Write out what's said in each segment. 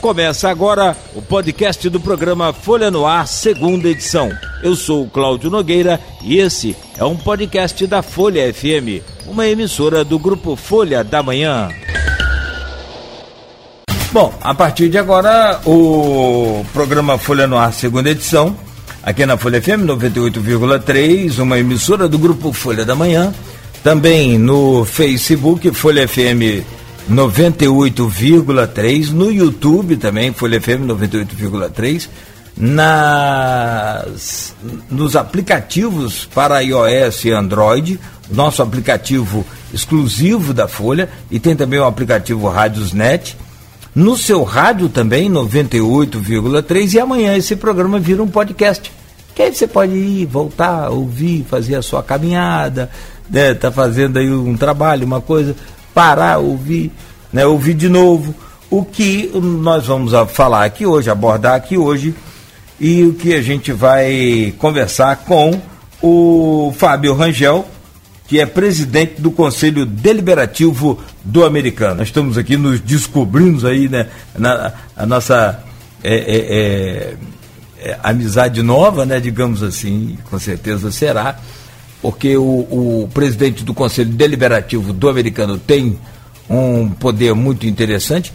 Começa agora o podcast do programa Folha no Ar, segunda edição. Eu sou o Cláudio Nogueira e esse é um podcast da Folha FM, uma emissora do grupo Folha da Manhã. Bom, a partir de agora, o programa Folha no Ar, segunda edição, aqui na Folha FM 98,3, uma emissora do grupo Folha da Manhã, também no Facebook Folha FM 98,3, no YouTube também, Folha FM 98,3, nas nos aplicativos para iOS e Android, nosso aplicativo exclusivo da Folha, e tem também o aplicativo Rádiosnet, no seu rádio também, 98,3, e amanhã esse programa vira um podcast. Que aí você pode ir, voltar, ouvir, fazer a sua caminhada, né, tá fazendo aí um trabalho, uma coisa, parar, ouvir, né, ouvir de novo. O que nós vamos falar aqui hoje, abordar aqui hoje, e o que a gente vai conversar com o Fábio Rangel, que é presidente do Conselho Deliberativo do Americano. Nós estamos aqui nos descobrindo aí, né, na, a nossa é, é, é, é, amizade nova, né, digamos assim, com certeza será, porque o, o presidente do Conselho Deliberativo do Americano tem um poder muito interessante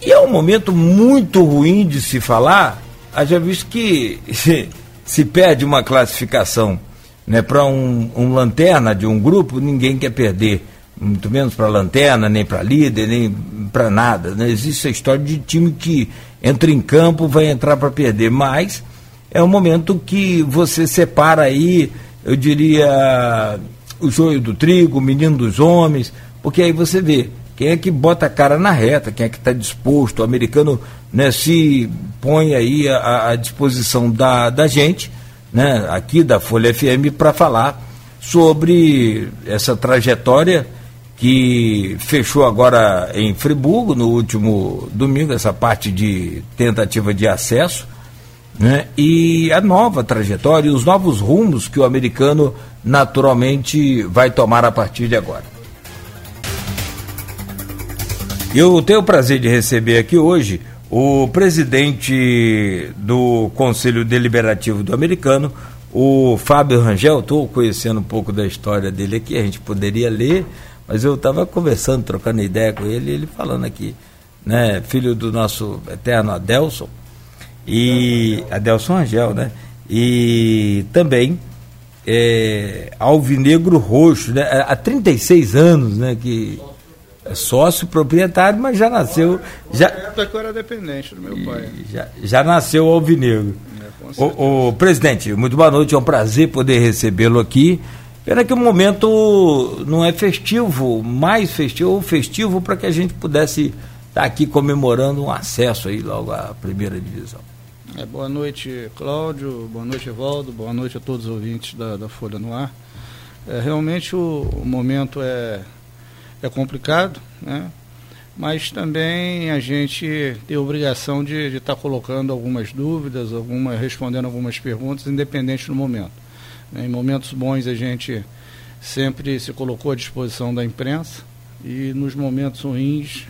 e é um momento muito ruim de se falar, haja visto que se, se perde uma classificação né, para um, um lanterna de um grupo, ninguém quer perder. Muito menos para lanterna, nem para líder, nem para nada. Né? existe a história de time que entra em campo, vai entrar para perder. Mas é um momento que você separa aí, eu diria, o joio do trigo, o menino dos homens, porque aí você vê quem é que bota a cara na reta, quem é que está disposto, o americano né, se põe aí à, à disposição da, da gente né, aqui da Folha FM para falar sobre essa trajetória que fechou agora em Friburgo no último domingo, essa parte de tentativa de acesso, né, e a nova trajetória e os novos rumos que o americano naturalmente vai tomar a partir de agora. Eu tenho o prazer de receber aqui hoje o presidente do Conselho Deliberativo do Americano, o Fábio Rangel, estou conhecendo um pouco da história dele aqui, a gente poderia ler, mas eu estava conversando, trocando ideia com ele, ele falando aqui, né, filho do nosso eterno Adelson, e Adelson Rangel, né, e também é, Alvinegro Roxo, né, há 36 anos, né, que é sócio proprietário, mas já nasceu. Já, época que eu era dependente do meu pai. Já, já nasceu alvinegro. É, o, o, presidente, muito boa noite, é um prazer poder recebê-lo aqui. Pena que o momento não é festivo, mais festivo, ou festivo para que a gente pudesse estar tá aqui comemorando um acesso aí logo à primeira divisão. É, boa noite, Cláudio, boa noite, Evaldo, boa noite a todos os ouvintes da, da Folha no Ar. É, realmente o, o momento é é complicado, né? mas também a gente tem a obrigação de estar tá colocando algumas dúvidas, alguma, respondendo algumas perguntas, independente do momento. Né? Em momentos bons a gente sempre se colocou à disposição da imprensa e nos momentos ruins,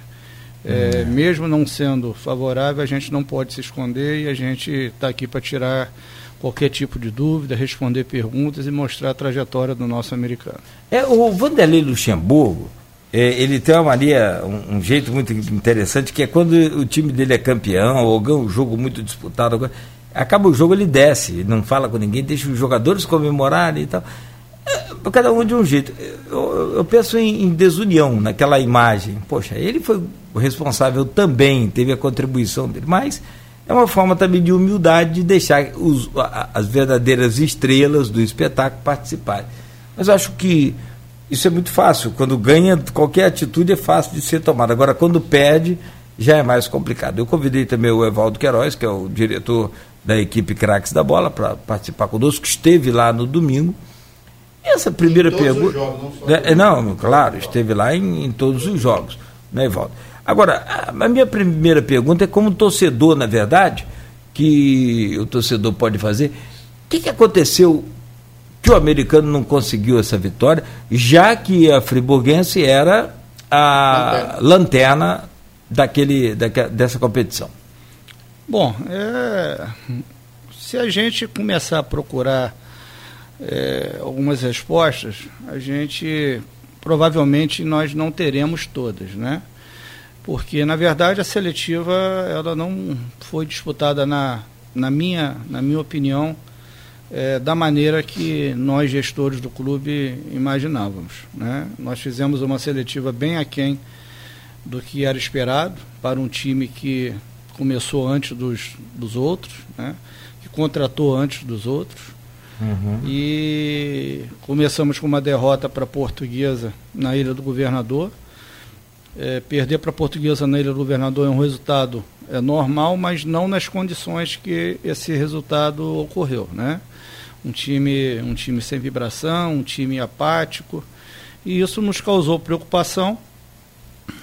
é, mesmo não sendo favorável, a gente não pode se esconder e a gente está aqui para tirar qualquer tipo de dúvida, responder perguntas e mostrar a trajetória do nosso americano. É, o Vanderlei Luxemburgo, é, ele tem uma mania, um, um, jeito muito interessante, que é quando o time dele é campeão ou ganha um jogo muito disputado, acaba o jogo, ele desce, não fala com ninguém, deixa os jogadores comemorarem e tal. É, cada um de um jeito. Eu, eu penso em, em, desunião naquela imagem. Poxa, ele foi o responsável também, teve a contribuição dele, mas é uma forma também de humildade de deixar os, as verdadeiras estrelas do espetáculo participarem. Mas eu acho que isso é muito fácil. Quando ganha, qualquer atitude é fácil de ser tomada. Agora, quando perde, já é mais complicado. Eu convidei também o Evaldo Queiroz, que é o diretor da equipe Craques da Bola, para participar conosco, que esteve lá no domingo. Essa primeira pergunta. Não, é, não, claro, esteve lá em, em, todos os jogos, né, Evaldo? Agora, a, a minha primeira pergunta é como torcedor, na verdade, que o torcedor pode fazer. O que, que aconteceu que o americano não conseguiu essa vitória, já que a friburguense era a lanterna, lanterna daquele, daquela, dessa competição. Bom, é, se a gente começar a procurar é, algumas respostas, a gente provavelmente nós não teremos todas, né? Porque na verdade a seletiva ela não foi disputada na, na minha na minha opinião é, da maneira que nós gestores do clube imaginávamos, né? Nós fizemos uma seletiva bem aquém do que era esperado para um time que começou antes dos, dos outros, né? que contratou antes dos outros. Uhum. E começamos com uma derrota para a Portuguesa na Ilha do Governador. É, perder para a Portuguesa na Ilha do Governador é um resultado é, normal, mas não nas condições que esse resultado ocorreu. Né? Um, time, um time sem vibração, um time apático. E isso nos causou preocupação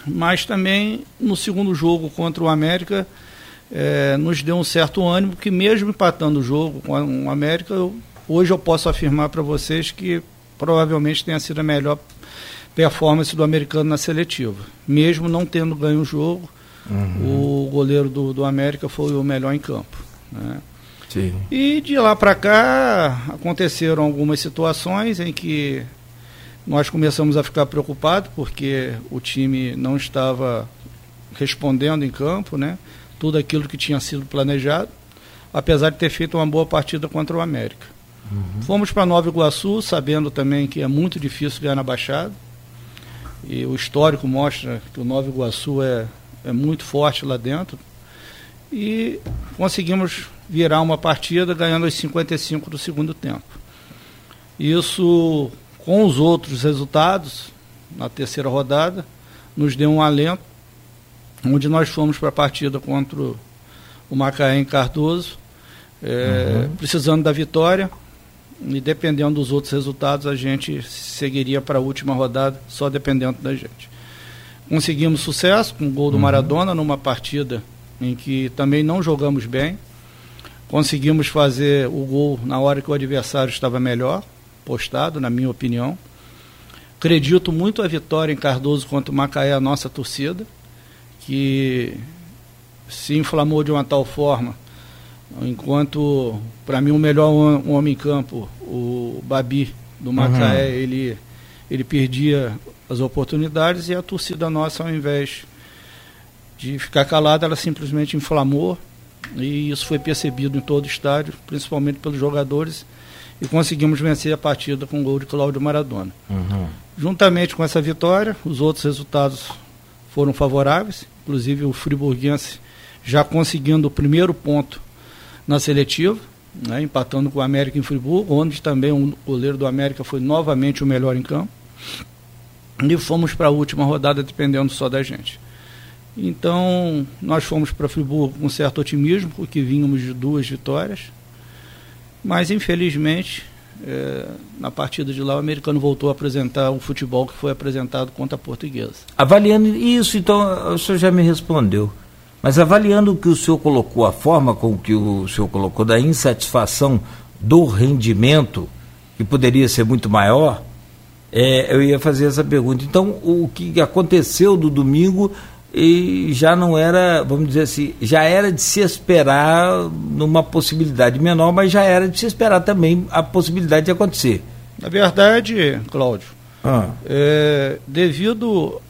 mas também no segundo jogo contra o América é, nos deu um certo ânimo, que mesmo empatando o jogo com o América, eu, hoje eu posso afirmar para vocês que provavelmente tenha sido a melhor performance do americano na seletiva. Mesmo não tendo ganho o jogo, uhum. o goleiro do, do América foi o melhor em campo. Né? Sim. E de lá para cá aconteceram algumas situações em que nós começamos a ficar preocupados porque o time não estava respondendo em campo, né? Tudo aquilo que tinha sido planejado, apesar de ter feito uma boa partida contra o América. Uhum. Fomos para Nova Iguaçu, sabendo também que é muito difícil ganhar na Baixada. E o histórico mostra que o Nova Iguaçu é, é muito forte lá dentro. E conseguimos virar uma partida ganhando os 55 do segundo tempo. Isso com os outros resultados, na terceira rodada, nos deu um alento, onde nós fomos para a partida contra o Macaé em Cardoso, é, uhum. precisando da vitória, e dependendo dos outros resultados, a gente seguiria para a última rodada, só dependendo da gente. Conseguimos sucesso com o gol do uhum. Maradona numa partida em que também não jogamos bem. Conseguimos fazer o gol na hora que o adversário estava melhor, postado, na minha opinião. Acredito muito a vitória em Cardoso contra o Macaé, a nossa torcida, que se inflamou de uma tal forma, enquanto, para mim, o melhor homem em campo, o Babi do Macaé, uhum. ele, ele perdia as oportunidades e a torcida nossa, ao invés de ficar calada, ela simplesmente inflamou e isso foi percebido em todo o estádio, principalmente pelos jogadores e conseguimos vencer a partida com o gol de Cláudio Maradona. Uhum. Juntamente com essa vitória, os outros resultados foram favoráveis, inclusive o Friburguense já conseguindo o primeiro ponto na seletiva, né, empatando com o América em Friburgo, onde também o goleiro do América foi novamente o melhor em campo. E fomos para a última rodada dependendo só da gente. Então, nós fomos para Friburgo com certo otimismo, porque vínhamos de duas vitórias, mas, infelizmente, é, na partida de lá, o americano voltou a apresentar o futebol que foi apresentado contra a portuguesa. Avaliando isso, então, o senhor já me respondeu. Mas avaliando o que o senhor colocou, a forma com que o senhor colocou da insatisfação do rendimento, que poderia ser muito maior, é, eu ia fazer essa pergunta. Então, o que aconteceu do domingo e já não era, vamos dizer assim, já era de se esperar numa possibilidade menor, mas já era de se esperar também a possibilidade de acontecer. Na verdade, Cláudio, ah. é, devido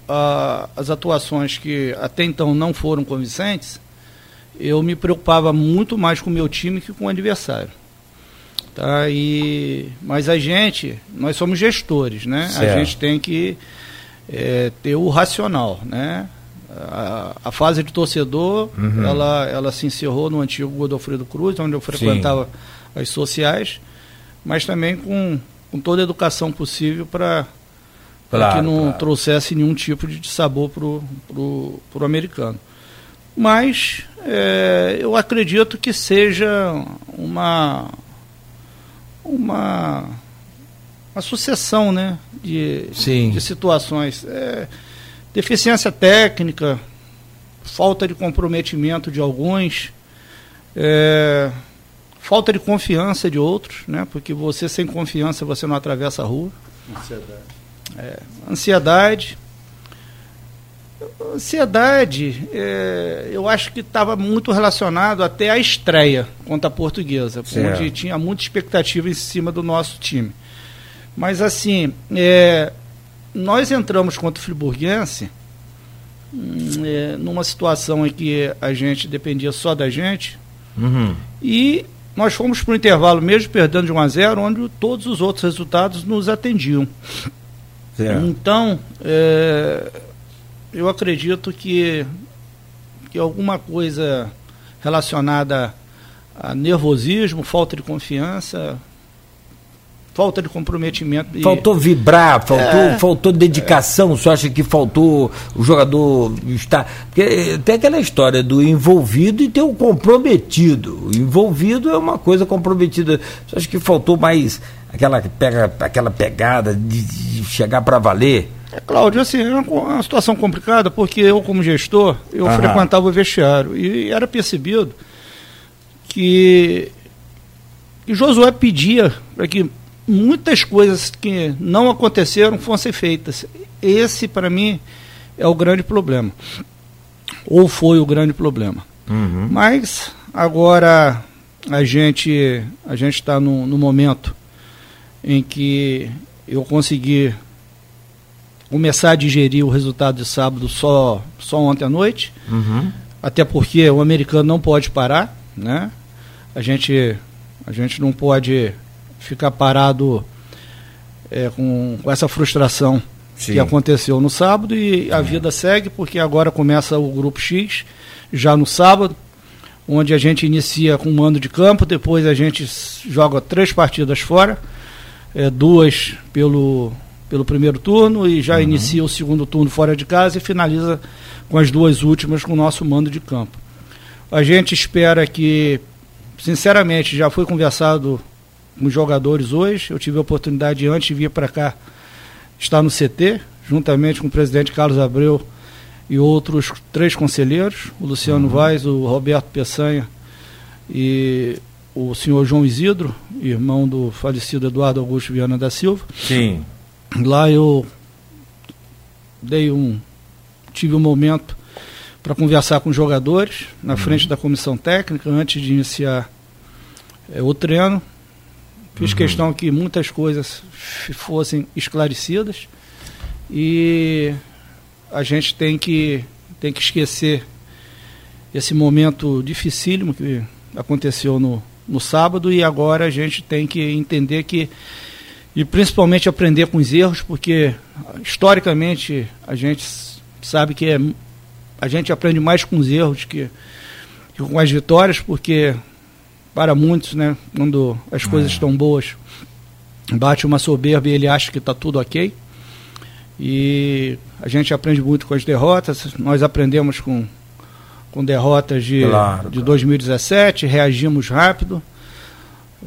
às atuações que até então não foram convincentes, eu me preocupava muito mais com o meu time que com o adversário. Tá? E, mas a gente, nós somos gestores, né? Certo. A gente tem que é, ter o racional, né? a, a, fase de torcedor uhum. ela, ela se encerrou no antigo Godofredo Cruz, onde eu frequentava Sim. as sociais, mas também com, com toda a educação possível para claro, que não claro. trouxesse nenhum tipo de sabor para o americano. Mas é, eu acredito que seja uma, uma, uma sucessão né, de, de situações. É, deficiência técnica, falta de comprometimento de alguns, é, falta de confiança de outros, né? Porque você sem confiança você não atravessa a rua. Ansiedade. É, ansiedade. Ansiedade, é, eu acho que estava muito relacionado até à estreia contra a portuguesa, certo. onde tinha muita expectativa em cima do nosso time. Mas assim, é, nós entramos contra o Friburguense hum, é, numa situação em que a gente dependia só da gente uhum. e nós fomos para o intervalo, mesmo perdendo de 1 a 0, onde todos os outros resultados nos atendiam. Certo. Então, é, eu acredito que, que alguma coisa relacionada a nervosismo, falta de confiança, falta de comprometimento. Faltou vibrar, faltou, é, faltou dedicação. É. Você acha que faltou o jogador estar. Porque tem aquela história do envolvido e ter o comprometido. O envolvido é uma coisa comprometida. Você acha que faltou mais aquela, pega, aquela pegada de, de chegar para valer? É, Cláudio, assim, é uma, situação complicada, porque eu, como gestor, eu Aham. frequentava o vestiário e era percebido que, que Josué pedia para que muitas coisas que não aconteceram fossem feitas. Esse, para mim, é o grande problema. Ou foi o grande problema. Uhum. Mas agora a gente a gente está no, no momento em que eu consegui começar a digerir o resultado de sábado só, só ontem à noite. Uhum. Até porque o americano não pode parar, né? A gente, a gente não pode ficar parado é, com, com essa frustração Sim. que aconteceu no sábado e a vida segue porque agora começa o grupo X já no sábado, onde a gente inicia com um mando de campo, depois a gente joga três partidas fora, é, duas pelo pelo primeiro turno e já uhum. inicia o segundo turno fora de casa e finaliza com as duas últimas com o nosso mando de campo. A gente espera que, sinceramente, já foi conversado com os jogadores hoje. Eu tive a oportunidade antes de vir para cá estar no CT, juntamente com o presidente Carlos Abreu e outros três conselheiros, o Luciano uhum. Vaz, o Roberto Peçanha e o senhor João Isidro, irmão do falecido Eduardo Augusto Viana da Silva. Sim. Lá eu dei um tive um momento para conversar com os jogadores na uhum. frente da comissão técnica antes de iniciar é, o treino. Fiz uhum. questão que muitas coisas fossem esclarecidas e a gente tem que tem que esquecer esse momento dificílimo que aconteceu no, no sábado e agora a gente tem que entender que e principalmente aprender com os erros, porque historicamente a gente sabe que é, a gente aprende mais com os erros que, que com as vitórias, porque para muitos, né, quando as coisas é. estão boas, bate uma soberba e ele acha que está tudo ok. E a gente aprende muito com as derrotas, nós aprendemos com, com derrotas de, claro, de 2017, reagimos rápido.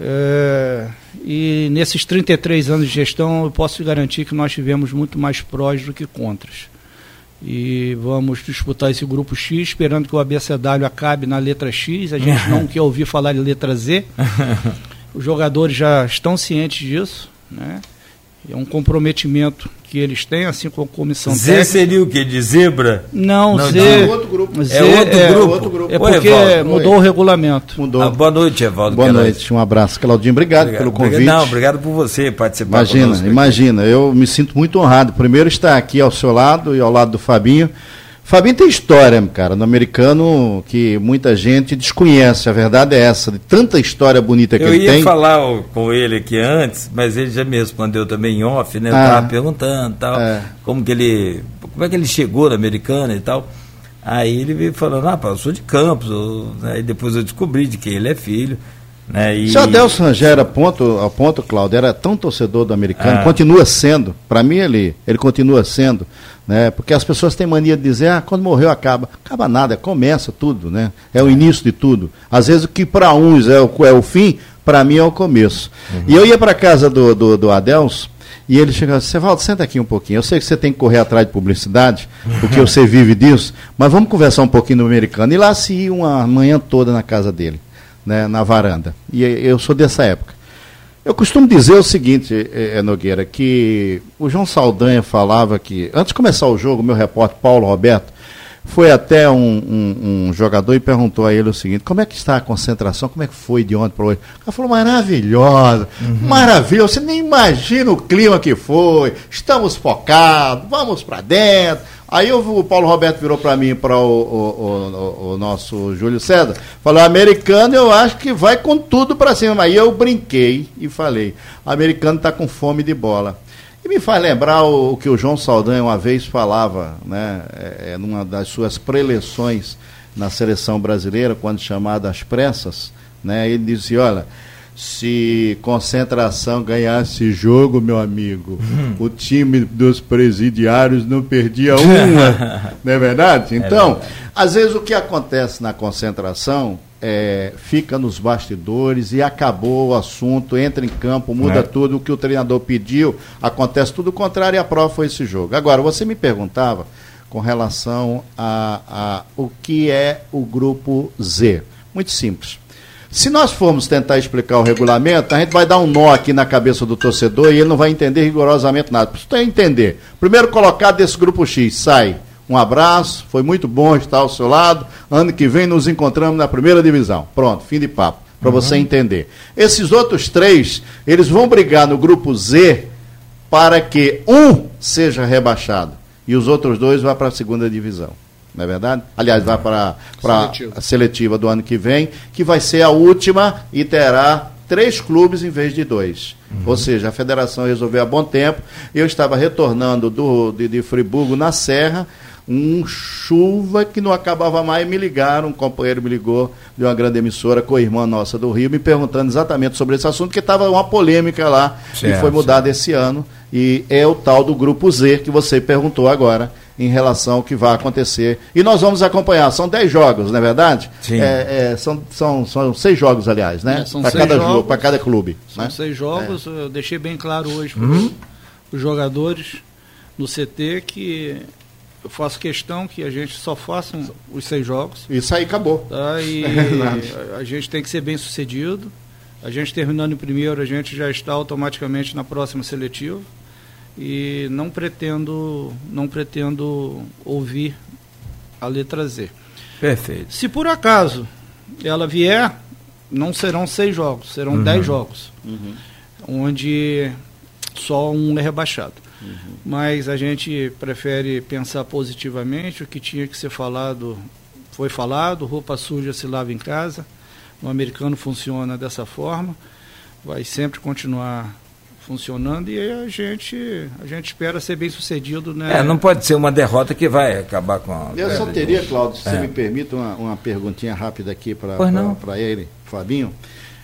É, e nesses 33 anos de gestão, eu posso garantir que nós tivemos muito mais prós do que contras. E vamos disputar esse grupo X, esperando que o ABCW acabe na letra X. A gente não quer ouvir falar de letra Z. Os jogadores já estão cientes disso. Né? É um comprometimento que eles têm, assim como a comissão Z técnica. seria o que? De zebra? Não, não Z, é outro grupo. Z, é outro é, grupo. Outro grupo. É porque Oi, mudou Oi. o regulamento. Mudou. Ah, boa noite, Evaldo. Boa noite, um abraço. Claudinho, obrigado, obrigado, pelo convite. Não, obrigado por você participar Imagina, imagina, eu me sinto muito honrado. Primeiro estar aqui ao seu lado e ao lado do Fabinho. Fabinho tem história, cara, no americano que muita gente desconhece. A verdade é essa, de tanta história bonita que eu ele tem. Eu ia falar com ele aqui antes, mas ele já me respondeu também em off, né? Eu ah, tava perguntando tal, é. como que ele. Como é que ele chegou na americana e tal. Aí ele veio falando, ah, eu sou de Campos, aí depois eu descobri de que ele é filho. Né, e... Se Adelson Rangel, a ponto, Cláudio, era tão torcedor do americano, ah. continua sendo, para mim ele, ele continua sendo, né? Porque as pessoas têm mania de dizer, ah, quando morreu acaba. Acaba nada, começa tudo, né? É o início de tudo. Às vezes o que para uns é o, é o fim, para mim é o começo. Uhum. E eu ia para casa do, do, do Adelson, e ele chegou assim, Valdo, senta aqui um pouquinho. Eu sei que você tem que correr atrás de publicidade, porque você vive disso, mas vamos conversar um pouquinho no americano. E lá se ia uma manhã toda na casa dele né, na varanda. E eu sou dessa época. Eu costumo dizer o seguinte, é, Nogueira, que o João Saldanha falava que, antes de começar o jogo, meu repórter Paulo Roberto foi até um, um, um, jogador e perguntou a ele o seguinte: como é que está a concentração? Como é que foi de ontem para hoje? Ele falou: maravilhosa, uhum. maravilhosa. Você nem imagina o clima que foi. Estamos focados, vamos para dentro. Aí o Paulo Roberto virou para mim, para o, o, o, o, nosso Júlio César, falou: americano, eu acho que vai com tudo para cima. Aí eu brinquei e falei: americano está com fome de bola. E me faz lembrar o, que o João Saldanha uma vez falava, né, é, é, numa das suas preleções na seleção brasileira, quando chamada às pressas, né, ele dizia, olha, se concentração ganhasse jogo, meu amigo, hum. o time dos presidiários não perdia uma, não é verdade? É então, é verdade. às vezes o que acontece na concentração é, fica nos bastidores e acabou o assunto, entra em campo, muda é. tudo, o que o treinador pediu, acontece tudo o contrário e a prova foi esse jogo. Agora, você me perguntava com relação a, a o que é o grupo Z. Muito simples. Se nós formos tentar explicar o regulamento, a gente vai dar um nó aqui na cabeça do torcedor e ele não vai entender rigorosamente nada. Você entender, primeiro colocado desse grupo X sai um abraço, foi muito bom estar ao seu lado. Ano que vem nos encontramos na primeira divisão. Pronto, fim de papo, para uhum. você entender. Esses outros três, eles vão brigar no grupo Z para que um seja rebaixado e os outros dois vá para a segunda divisão. Não é verdade? Aliás, vai para a seletiva do ano que vem, que vai ser a última e terá três clubes em vez de dois. Uhum. Ou seja, a federação resolveu há bom tempo. Eu estava retornando do, de, de Friburgo na Serra um chuva que não acabava mais, e me ligaram, um companheiro me ligou de uma grande emissora com a irmã nossa do Rio, me perguntando exatamente sobre esse assunto, que estava uma polêmica lá certo, e foi certo. esse ano. E é o tal do grupo Z que você perguntou agora em relação ao que vai acontecer. E nós vamos acompanhar. São 10 jogos, não é verdade? Sim. É, é, são, são, são seis jogos, aliás, né? É, para cada jogos, para cada clube. São né? seis jogos. É. Eu deixei bem claro hoje para uhum. os jogadores no CT que eu faço questão que a gente só faça os seis jogos. Isso aí acabou. Tá? E a gente tem que ser bem sucedido. A gente terminando em primeiro, a gente já está automaticamente na próxima seletiva. E não pretendo, não pretendo ouvir a letra Z. Perfeito. Se por acaso ela vier, não serão seis jogos, serão uhum. dez jogos. Uhum. Onde só um é rebaixado. Uhum. Mas a gente prefere pensar positivamente, o que tinha que ser falado foi falado, roupa suja se lava em casa, o americano funciona dessa forma, vai sempre continuar funcionando e a gente a gente espera ser bem sucedido né? É, não pode ser uma derrota que vai acabar com a eu só teria Cláudio se é. me permite uma, uma perguntinha rápida aqui para ele Fabinho.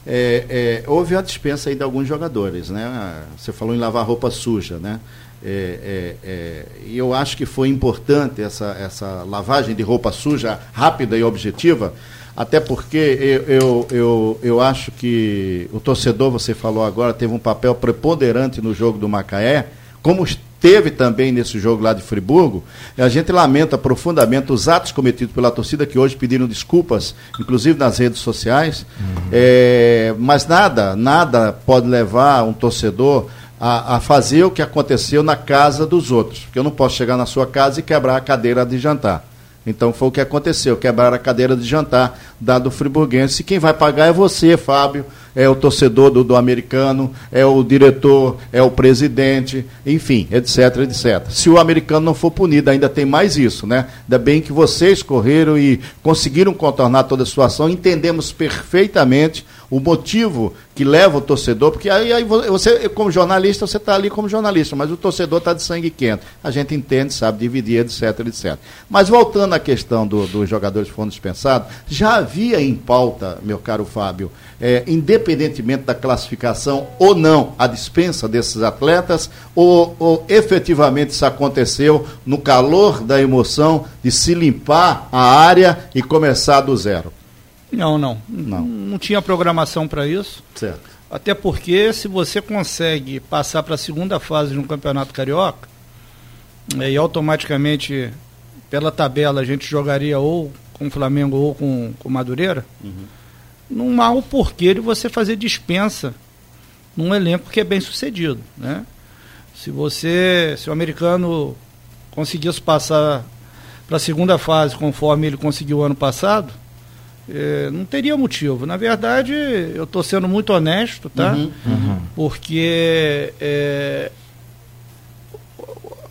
É, é, houve a dispensa aí de alguns jogadores né? Você falou em lavar roupa suja né é, é, é, e eu acho que foi importante essa, essa lavagem de roupa suja rápida e objetiva, até porque eu, eu, eu, eu acho que o torcedor, você falou agora, teve um papel preponderante no jogo do Macaé, como teve também nesse jogo lá de Friburgo, a gente lamenta profundamente os atos cometidos pela torcida que hoje pediram desculpas, inclusive nas redes sociais, uhum. é, mas nada, nada pode levar um torcedor a, a, fazer o que aconteceu na casa dos outros. Porque eu não posso chegar na sua casa e quebrar a cadeira de jantar. Então foi o que aconteceu, quebrar a cadeira de jantar dado friburguense. E quem vai pagar é você, Fábio, é o torcedor do, do americano, é o diretor, é o presidente, enfim, etc, etc. Se o americano não for punido, ainda tem mais isso, né? Ainda bem que vocês correram e conseguiram contornar toda a situação, entendemos perfeitamente o motivo que leva o torcedor, porque aí, aí você, como jornalista, você está ali como jornalista, mas o torcedor está de sangue quente. A gente entende, sabe dividir, etc, etc. Mas voltando à questão do, dos jogadores que foram dispensados, já havia em pauta, meu caro Fábio, é, independentemente da classificação ou não, a dispensa desses atletas, ou, ou efetivamente isso aconteceu no calor da emoção de se limpar a área e começar do zero? Não, não. Não, não tinha programação para isso. Certo. Até porque se você consegue passar para a segunda fase no Campeonato Carioca, é, e automaticamente, pela tabela, a gente jogaria ou com o Flamengo ou com o Madureira, uhum. não há o porquê de você fazer dispensa num elenco que é bem sucedido. Né? Se você, se o americano conseguisse passar para a segunda fase conforme ele conseguiu ano passado, é, não teria motivo. Na verdade, eu estou sendo muito honesto, tá? Uhum, uhum. Porque é,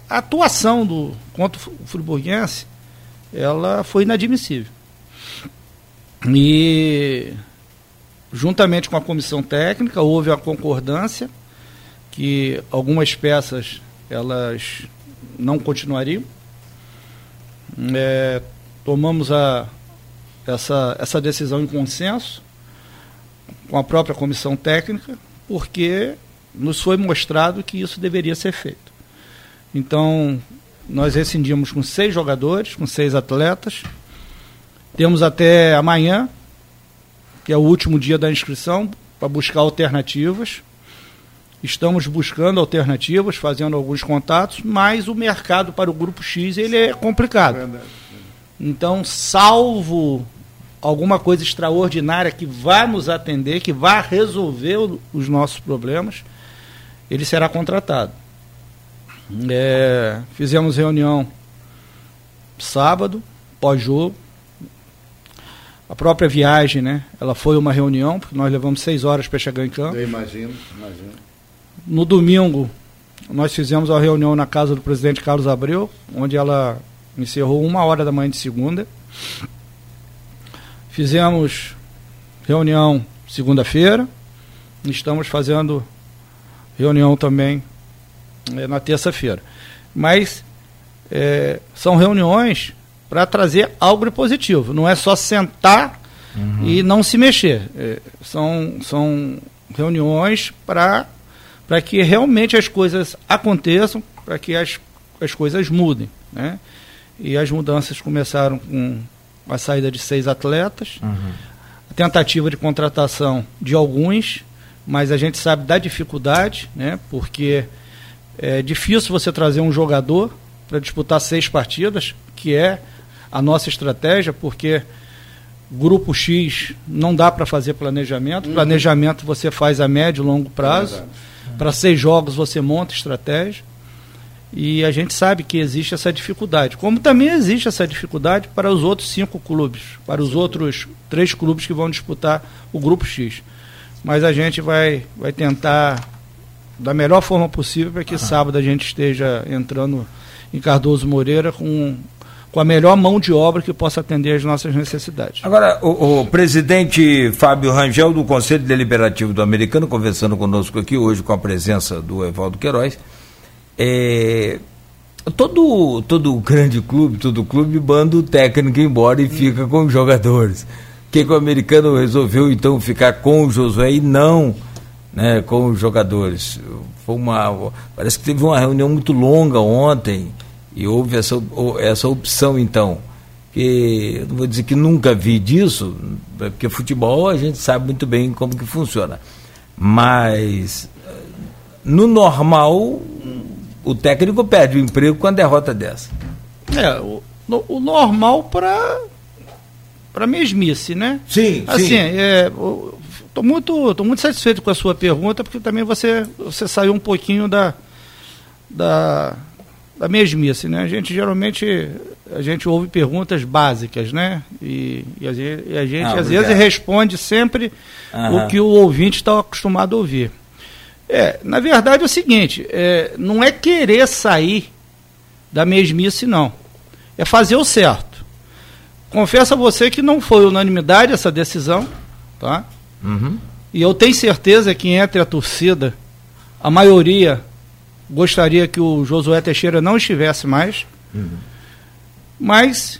a atuação do contra o Friburguense ela foi inadmissível. E juntamente com a comissão técnica houve a concordância que algumas peças elas não continuariam. É, tomamos a, essa, essa decisão em consenso com a própria comissão técnica, porque nos foi mostrado que isso deveria ser feito. Então, nós rescindimos com seis jogadores, com seis atletas. Temos até amanhã, que é o último dia da inscrição, para buscar alternativas. Estamos buscando alternativas, fazendo alguns contatos, mas o mercado para o grupo X ele é complicado. Então, salvo alguma coisa extraordinária que vá nos atender, que vá resolver os nossos problemas, ele será contratado. É, fizemos reunião sábado, pós-jogo. A própria viagem, né? Ela foi uma reunião, porque nós levamos seis horas para chegar em campo. Eu imagino, imagino. No domingo, nós fizemos a reunião na casa do presidente Carlos Abreu, onde ela encerrou uma hora da manhã de segunda. Fizemos reunião segunda-feira. Estamos fazendo reunião também é, na terça-feira. Mas é, são reuniões para trazer algo positivo. Não é só sentar uhum. e não se mexer. É, são, são reuniões para que realmente as coisas aconteçam, para que as, as coisas mudem. Né? E as mudanças começaram com a saída de seis atletas, uhum. a tentativa de contratação de alguns, mas a gente sabe da dificuldade, né? Porque é difícil você trazer um jogador para disputar seis partidas, que é a nossa estratégia, porque grupo X não dá para fazer planejamento. Uhum. Planejamento você faz a médio e longo prazo. É para seis jogos você monta estratégia. E a gente sabe que existe essa dificuldade. Como também existe essa dificuldade para os outros cinco clubes, para os outros três clubes que vão disputar o grupo X. Mas a gente vai, vai tentar da melhor forma possível para que sábado a gente esteja entrando em Cardoso Moreira com, com a melhor mão de obra que possa atender às nossas necessidades. Agora, o, o, presidente Fábio Rangel, do Conselho Deliberativo do Americano, conversando conosco aqui hoje com a presença do Evaldo Queiroz, é, todo, todo grande clube, todo clube manda o técnico embora e fica com os jogadores. Que, que o americano resolveu então ficar com o Josué e não né, com os jogadores? Foi uma, parece que teve uma reunião muito longa ontem e houve essa, essa opção então. Que eu não vou dizer que nunca vi disso, porque futebol a gente sabe muito bem como que funciona. Mas no normal o técnico perde o emprego com a derrota dessa. É, o, o normal para para mesmice, né? Sim, assim, sim. É, tô muito, tô muito satisfeito com a sua pergunta, porque também você, você saiu um pouquinho da, da, da mesmice, né? A gente geralmente a gente ouve perguntas básicas, né? E, e, a, e a gente ah, às vezes responde sempre o que o ouvinte está acostumado a ouvir. É, na verdade é o seguinte, é, não é querer sair da mesmice, não. É fazer o certo. Confesso a você que não foi unanimidade essa decisão, tá? Uhum. E eu tenho certeza que entre a torcida, a maioria gostaria que o Josué Teixeira não estivesse mais. Uhum. Mas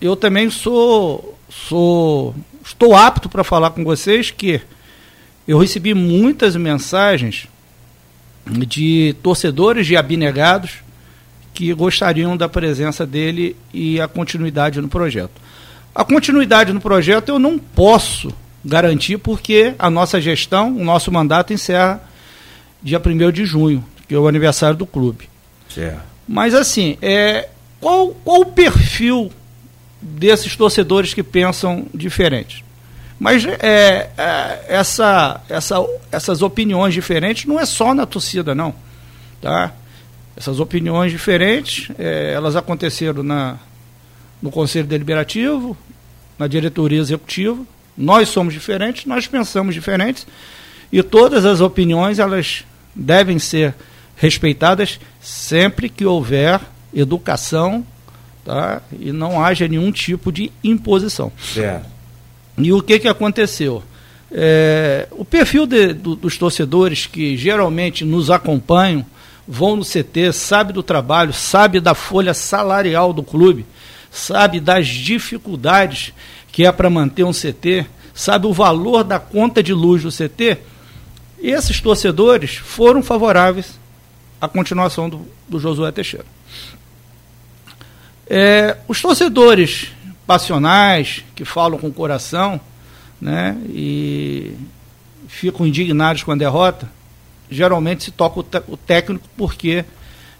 eu também sou, sou estou apto para falar com vocês que eu recebi muitas mensagens de torcedores de abnegados que gostariam da presença dele e a continuidade no projeto. A continuidade no projeto eu não posso garantir porque a nossa gestão, o nosso mandato encerra dia 1 de junho, que é o aniversário do clube. Certo. Mas assim, é, qual, qual o perfil desses torcedores que pensam diferente? Mas é, é, essa, essa, essas opiniões diferentes não é só na torcida, não. Tá? Essas opiniões diferentes, é, elas aconteceram na, no Conselho Deliberativo, na diretoria executiva. Nós somos diferentes, nós pensamos diferentes e todas as opiniões elas devem ser respeitadas sempre que houver educação tá? e não haja nenhum tipo de imposição. Certo. E o que, que aconteceu? É, o perfil de, do, dos torcedores que geralmente nos acompanham, vão no CT, sabe do trabalho, sabe da folha salarial do clube, sabe das dificuldades que é para manter um CT, sabe o valor da conta de luz do CT, esses torcedores foram favoráveis à continuação do, do Josué Teixeira. É, os torcedores passionais, que falam com o coração, né, e ficam indignados com a derrota, geralmente se toca o, o técnico porque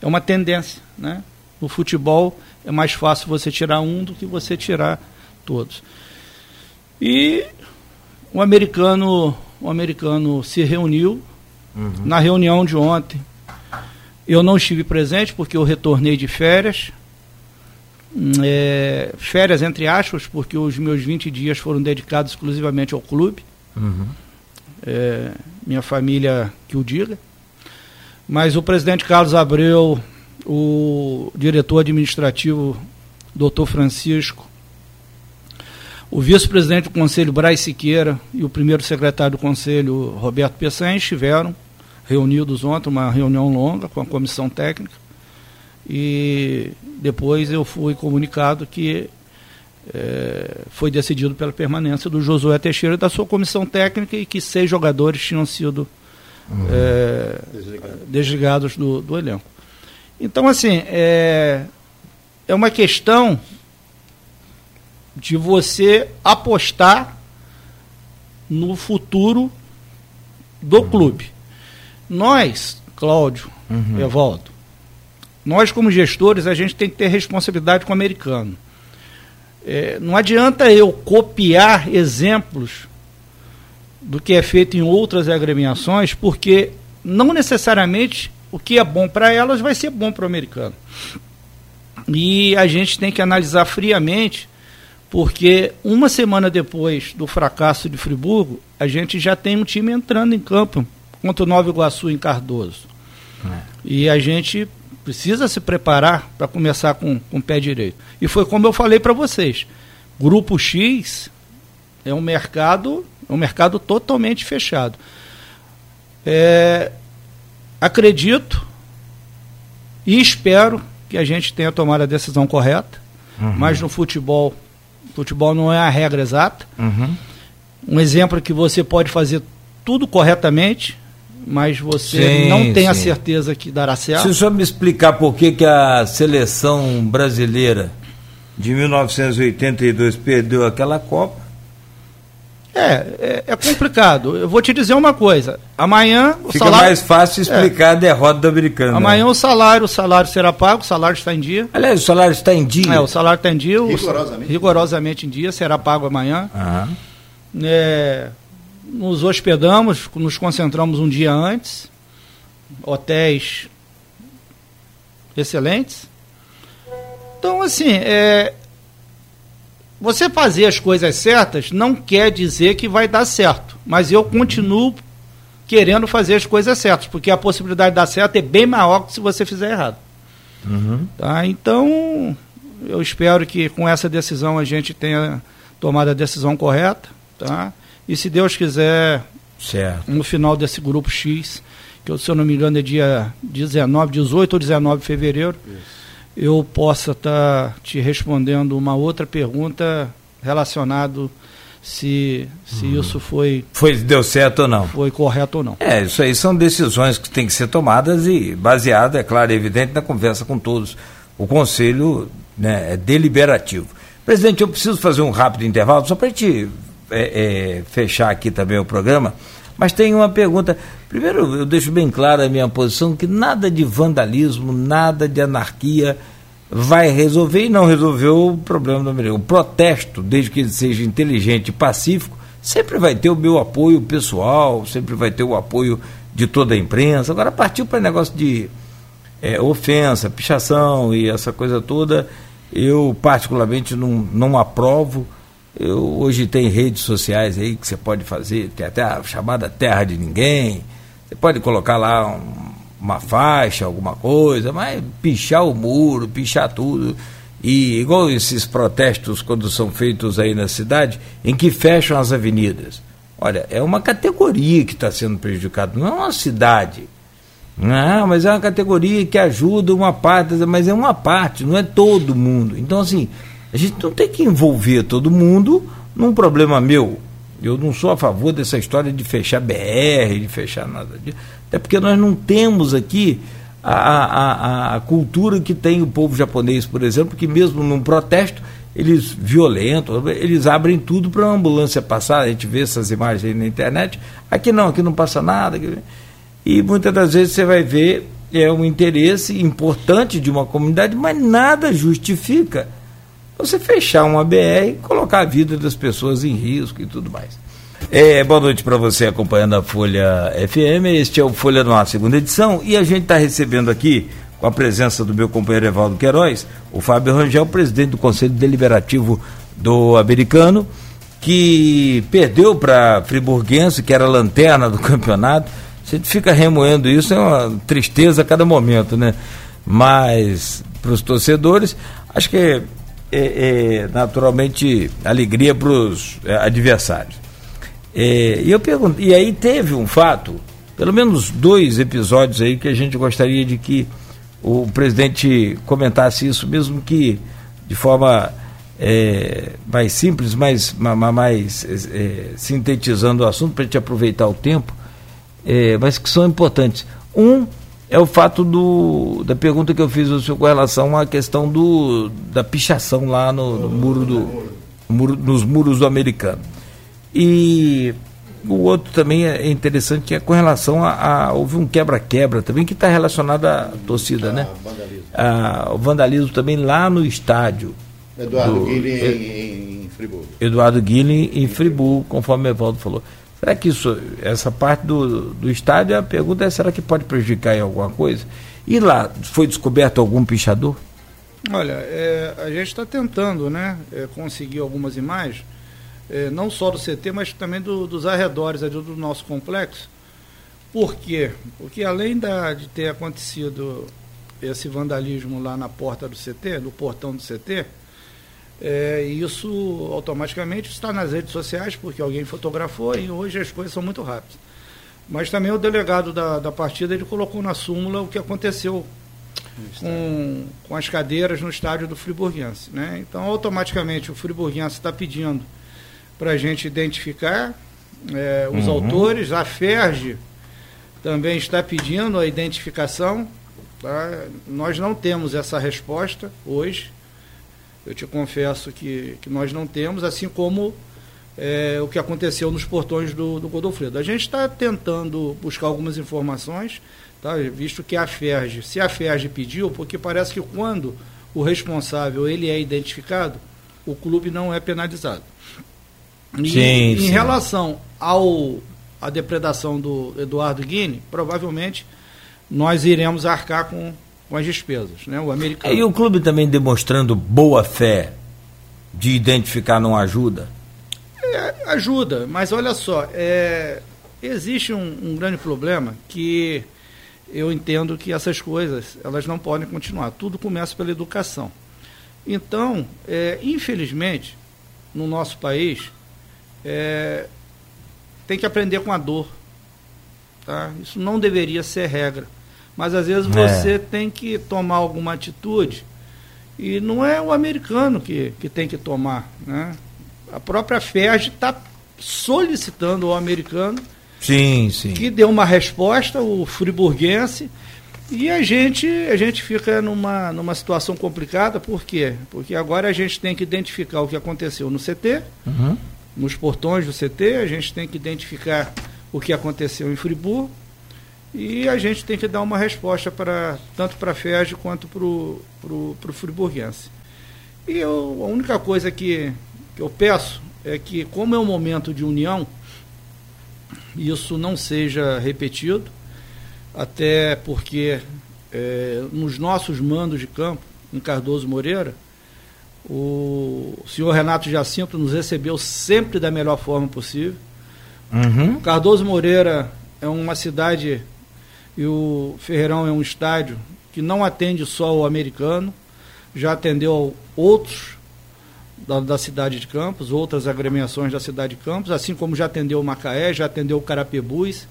é uma tendência, né? No futebol é mais fácil você tirar um do que você tirar todos. E o americano, o americano se reuniu uhum. na reunião de ontem. Eu não estive presente porque eu retornei de férias. É, férias entre aspas, porque os meus 20 dias foram dedicados exclusivamente ao clube. Uhum. É, minha família que o diga. Mas o presidente Carlos Abreu, o diretor administrativo, doutor Francisco, o vice-presidente do Conselho, Braz Siqueira, e o primeiro secretário do Conselho, Roberto Peçanha, estiveram reunidos ontem, uma reunião longa com a comissão técnica. E depois eu fui comunicado que é, foi decidido pela permanência do Josué Teixeira e da sua comissão técnica e que seis jogadores tinham sido uhum. é, Desligado. desligados do, do, elenco. Então, assim, é, é uma questão de você apostar no futuro do uhum. clube. Nós, Cláudio, uhum. Evaldo, nós como gestores, a gente tem que ter responsabilidade com o americano. É, não adianta eu copiar exemplos do que é feito em outras agremiações, porque não necessariamente o que é bom para elas vai ser bom para o americano. E a gente tem que analisar friamente porque uma semana depois do fracasso de Friburgo, a gente já tem um time entrando em campo contra o Nova Iguaçu em Cardoso. É. E a gente precisa se preparar para começar com, com o pé direito. E foi como eu falei para vocês. Grupo X é um mercado, é um mercado totalmente fechado. É, acredito e espero que a gente tenha tomado a decisão correta, uhum. mas no futebol Futebol não é a regra exata. Uhum. Um exemplo que você pode fazer tudo corretamente, mas você sim, não tem sim. a certeza que dará certo. Se o senhor me explicar por que, que a seleção brasileira de 1982 perdeu aquela Copa, é, é, é, complicado. Eu vou te dizer uma coisa. Amanhã o Fica salário. mais fácil explicar é, a derrota do americano. Amanhã né? o salário, o salário será pago, o salário está em dia. Aliás, o salário está em dia. É, o salário está em dia. Rigorosamente. rigorosamente em dia, será pago amanhã. É, nos hospedamos, nos concentramos um dia antes. Hotéis excelentes. Então, assim, é, você fazer as coisas certas não quer dizer que vai dar certo, mas eu continuo querendo fazer as coisas certas, porque a possibilidade de dar certo é bem maior que se você fizer errado. Uhum. Tá? Então, eu espero que com essa decisão a gente tenha tomado a decisão correta. Tá? E se Deus quiser, certo. no final desse grupo X, que se eu não me engano é dia 19, 18 ou 19 de fevereiro. Isso eu possa estar tá te respondendo uma outra pergunta relacionado se, se uhum. isso foi foi deu certo ou não foi correto ou não é isso aí são decisões que têm que ser tomadas e baseado é claro e evidente na conversa com todos o conselho né, é deliberativo presidente eu preciso fazer um rápido intervalo só para te é, é, fechar aqui também o programa mas tem uma pergunta. Primeiro, eu deixo bem clara a minha posição que nada de vandalismo, nada de anarquia vai resolver e não resolveu o problema do americano. O protesto, desde que ele seja inteligente e pacífico, sempre vai ter o meu apoio pessoal, sempre vai ter o apoio de toda a imprensa. Agora partiu para negócio de é, ofensa, pichação e essa coisa toda, eu particularmente não, não aprovo. Eu, hoje tem redes sociais aí que você pode fazer, tem até a chamada terra de ninguém. Você pode colocar lá um, uma faixa, alguma coisa, mas pichar o muro, pichar tudo. E igual esses protestos quando são feitos aí na cidade, em que fecham as avenidas. Olha, é uma categoria que está sendo prejudicada, não é uma cidade. Não, mas é uma categoria que ajuda uma parte, mas é uma parte, não é todo mundo. Então, assim, a gente não tem que envolver todo mundo num problema meu. Eu não sou a favor dessa história de fechar BR, de fechar nada disso. Até porque nós não temos aqui a, a, a, cultura que tem o povo japonês, por exemplo, que mesmo num protesto, eles violentam, eles abrem tudo para a ambulância passar. A gente vê essas imagens aí na internet. Aqui não, aqui não passa nada. E muitas das vezes você vai ver é um interesse importante de uma comunidade, mas nada justifica você fechar uma BR e colocar a vida das pessoas em risco e tudo mais. É, boa noite para você acompanhando a Folha FM. Este é o Folha no Ar, segunda edição, e a gente está recebendo aqui, com a presença do meu companheiro Evaldo Queiroz, o Fábio Rangel, presidente do Conselho Deliberativo do Americano, que perdeu para Friburguense, que era a lanterna do campeonato gente fica remoendo isso, é uma tristeza a cada momento, né? Mas para os torcedores, acho que é, é, é naturalmente alegria para os é, adversários. É, e eu pergunto, e aí teve um fato, pelo menos dois episódios aí que a gente gostaria de que o presidente comentasse isso, mesmo que de forma é, mais simples, mais, mais é, sintetizando o assunto, para a gente aproveitar o tempo é, mas que são importantes. Um é o fato do, da pergunta que eu fiz ao senhor com relação à questão do, da pichação lá no, no muro do, muro, nos muros do americano. E o outro também é interessante que é com relação a, a houve um quebra-quebra também que está relacionado à torcida, né? Vandalismo. A, o vandalismo também lá no estádio. Eduardo Guilherme em, em Friburgo. Eduardo Guilherme em Friburgo, conforme o Evaldo falou. Será que isso, essa parte do, do estádio, a pergunta é: será que pode prejudicar em alguma coisa? E lá, foi descoberto algum pichador? Olha, é, a gente está tentando né, é, conseguir algumas imagens, é, não só do CT, mas também do, dos arredores ali do nosso complexo. Por quê? Porque além da, de ter acontecido esse vandalismo lá na porta do CT, no portão do CT, é, isso automaticamente está nas redes sociais, porque alguém fotografou e hoje as coisas são muito rápidas. Mas também o delegado da, da partida ele colocou na súmula o que aconteceu com, com as cadeiras no estádio do Friburguense. Né? Então, automaticamente, o Friburguense está pedindo para a gente identificar é, os uhum. autores, a FERJ também está pedindo a identificação. Tá? Nós não temos essa resposta hoje. Eu te confesso que, que nós não temos, assim como é, o que aconteceu nos portões do, do Godofredo. A gente está tentando buscar algumas informações, tá? visto que a FERJ, se a FERJ pediu, porque parece que quando o responsável ele é identificado, o clube não é penalizado. E sim, em sim. relação ao a depredação do Eduardo Guine, provavelmente nós iremos arcar com com as despesas, né? O americano. E o clube também demonstrando boa fé de identificar não ajuda? É, ajuda, mas olha só, é, existe um, um, grande problema que eu entendo que essas coisas elas não podem continuar. Tudo começa pela educação. Então, é, infelizmente, no nosso país, é, tem que aprender com a dor. Tá? Isso não deveria ser regra mas às vezes é. você é. tem que tomar alguma atitude e não é o americano que, que tem que tomar. Né? A própria FERJ está solicitando ao americano sim, sim. que dê uma resposta, o friburguense, e a gente, a gente fica numa, numa situação complicada, por quê? Porque agora a gente tem que identificar o que aconteceu no CT, uhum. nos portões do CT, a gente tem que identificar o que aconteceu em Friburgo, e a gente tem que dar uma resposta para tanto para a FERJ quanto para o Friburguense. E eu, a única coisa que, que eu peço é que, como é um momento de união, isso não seja repetido, até porque é, nos nossos mandos de campo, em Cardoso Moreira, o senhor Renato Jacinto nos recebeu sempre da melhor forma possível. Uhum. Cardoso Moreira é uma cidade e o Ferreirão é um estádio que não atende só o americano, já atendeu outros da, da, cidade de Campos, outras agremiações da cidade de Campos, assim como já atendeu o Macaé, já atendeu o Carapebus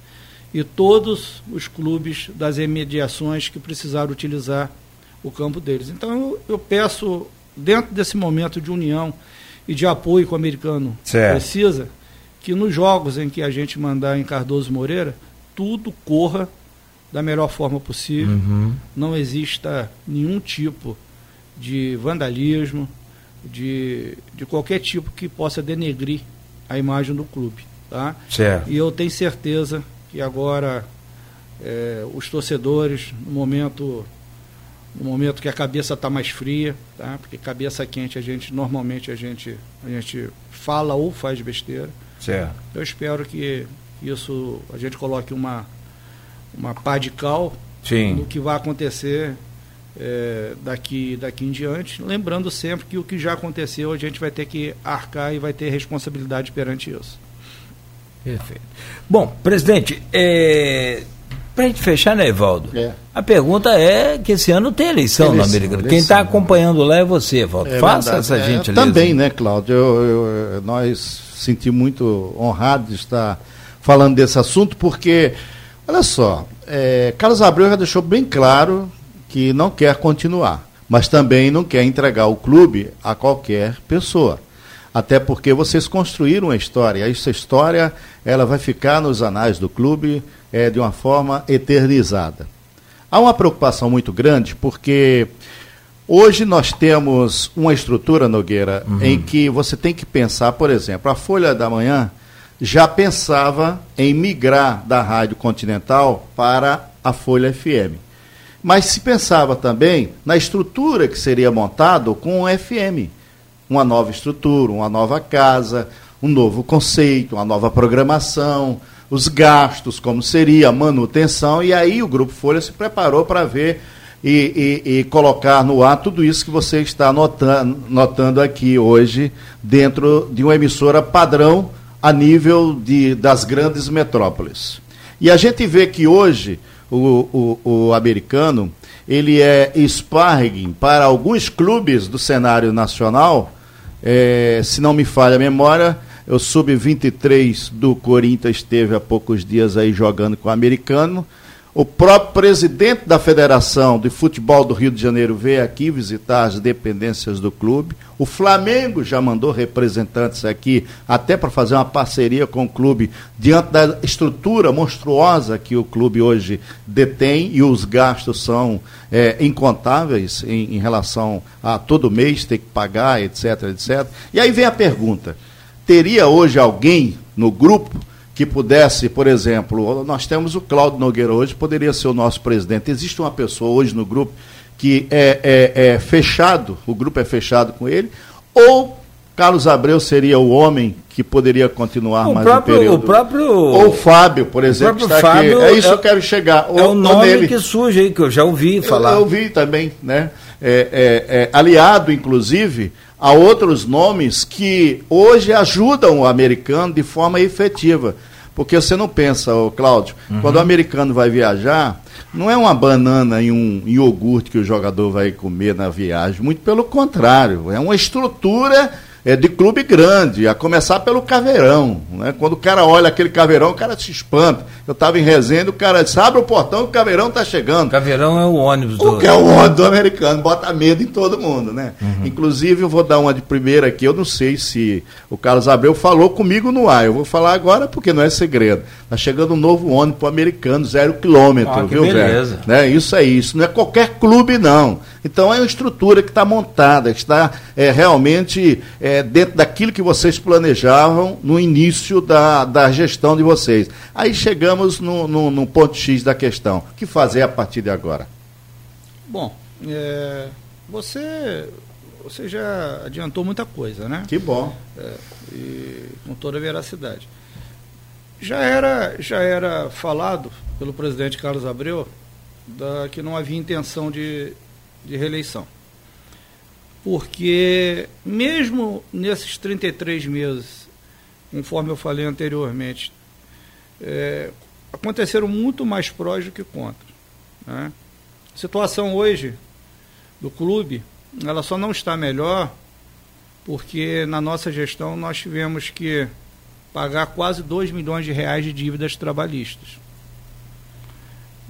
e todos os clubes das imediações que precisaram utilizar o campo deles. Então eu, eu peço, dentro desse momento de união e de apoio que o americano certo. precisa, que nos jogos em que a gente mandar em Cardoso Moreira, tudo corra da melhor forma possível, uhum. não exista nenhum tipo de vandalismo, de, de qualquer tipo que possa denegrir a imagem do clube. Tá? Certo. E eu tenho certeza que agora é, os torcedores, no momento, no momento que a cabeça está mais fria, tá? porque cabeça quente a gente normalmente a gente, a gente fala ou faz besteira. Certo. Eu espero que isso a gente coloque uma, uma pá de cal Sim. no que vai acontecer é, daqui, daqui em diante, lembrando sempre que o que já aconteceu a gente vai ter que arcar e vai ter responsabilidade perante isso. Perfeito. Bom, presidente, é, para a gente fechar, né, Evaldo? É. A pergunta é que esse ano tem eleição, eleição no Americano. Quem está acompanhando lá é você, Evaldo. É Faça verdade. essa gente é, Também, né, Cláudio? Eu, eu, nós senti muito honrado de estar falando desse assunto, porque, olha só, é, Carlos Abreu já deixou bem claro que não quer continuar, mas também não quer entregar o clube a qualquer pessoa. Até porque vocês construíram uma história, e essa história ela vai ficar nos anais do clube é, de uma forma eternizada. Há uma preocupação muito grande porque hoje nós temos uma estrutura, Nogueira, uhum. em que você tem que pensar, por exemplo, a Folha da Manhã já pensava em migrar da Rádio Continental para a Folha FM mas se pensava também na estrutura que seria montado com o FM. Uma nova estrutura, uma nova casa, um novo conceito, uma nova programação, os gastos, como seria a manutenção, e aí o Grupo Folha se preparou para ver e, e, e, colocar no ar tudo isso que você está notando, notando aqui hoje, dentro de uma emissora padrão a nível de, das grandes metrópoles. E a gente vê que hoje o, o, o americano, ele é sparring para alguns clubes do cenário nacional. É, se não me falha a memória, o sub-23 do Corinthians esteve há poucos dias aí jogando com o americano. O próprio presidente da Federação de Futebol do Rio de Janeiro veio aqui visitar as dependências do clube. O Flamengo já mandou representantes aqui, até para fazer uma parceria com o clube, diante da estrutura monstruosa que o clube hoje detém e os gastos são é, incontáveis em, em relação a todo mês ter que pagar, etc, etc. E aí vem a pergunta: teria hoje alguém no grupo? Que pudesse, por exemplo, nós temos o Cláudio Nogueira hoje, poderia ser o nosso presidente. Existe uma pessoa hoje no grupo que é, é, é fechado, o grupo é fechado com ele, ou Carlos Abreu seria o homem que poderia continuar o mais próprio, um período. O próprio, ou o Fábio, por exemplo, está Fábio aqui. É isso é, que eu quero chegar. É o, nome que surge aí, que eu já ouvi falar. Eu, eu ouvi também, né? É, é, é, aliado, inclusive, a outros nomes que hoje ajudam o americano de forma efetiva. Porque você não pensa, ô, Cláudio, uhum. quando o americano vai viajar, não é uma banana e um iogurte que o jogador vai comer na viagem, muito pelo contrário, é uma estrutura é, de clube grande, a começar pelo caveirão. Né? Quando o cara olha aquele caveirão, o cara se espanta. Eu estava em resenha, o cara disse, abre o portão o caveirão está chegando. Caveirão é o ônibus do... O que é o ônibus do americano, bota medo em todo mundo, né? Uhum. Inclusive, eu vou dar uma de primeira aqui, eu não sei se o Carlos Abreu falou comigo no ar, eu vou falar agora porque não é segredo. Está chegando um novo ônibus para o americano, zero quilômetro, ah, viu, beleza. velho? Né? Isso é isso, não é qualquer clube, não. Então é uma estrutura que está montada, que está é, realmente é, dentro daquilo que vocês planejavam no início da, da gestão de vocês. Aí chegamos no, no, no ponto X da questão. O que fazer a partir de agora? Bom, é, você você já adiantou muita coisa, né? Que bom. É, e com toda a veracidade. Já era, já era falado pelo presidente Carlos Abreu da, que não havia intenção de, de reeleição. Porque, mesmo nesses 33 meses, conforme eu falei anteriormente, é, aconteceram muito mais prós do que contra. Né? A situação hoje do clube, ela só não está melhor porque na nossa gestão nós tivemos que pagar quase 2 milhões de reais de dívidas trabalhistas.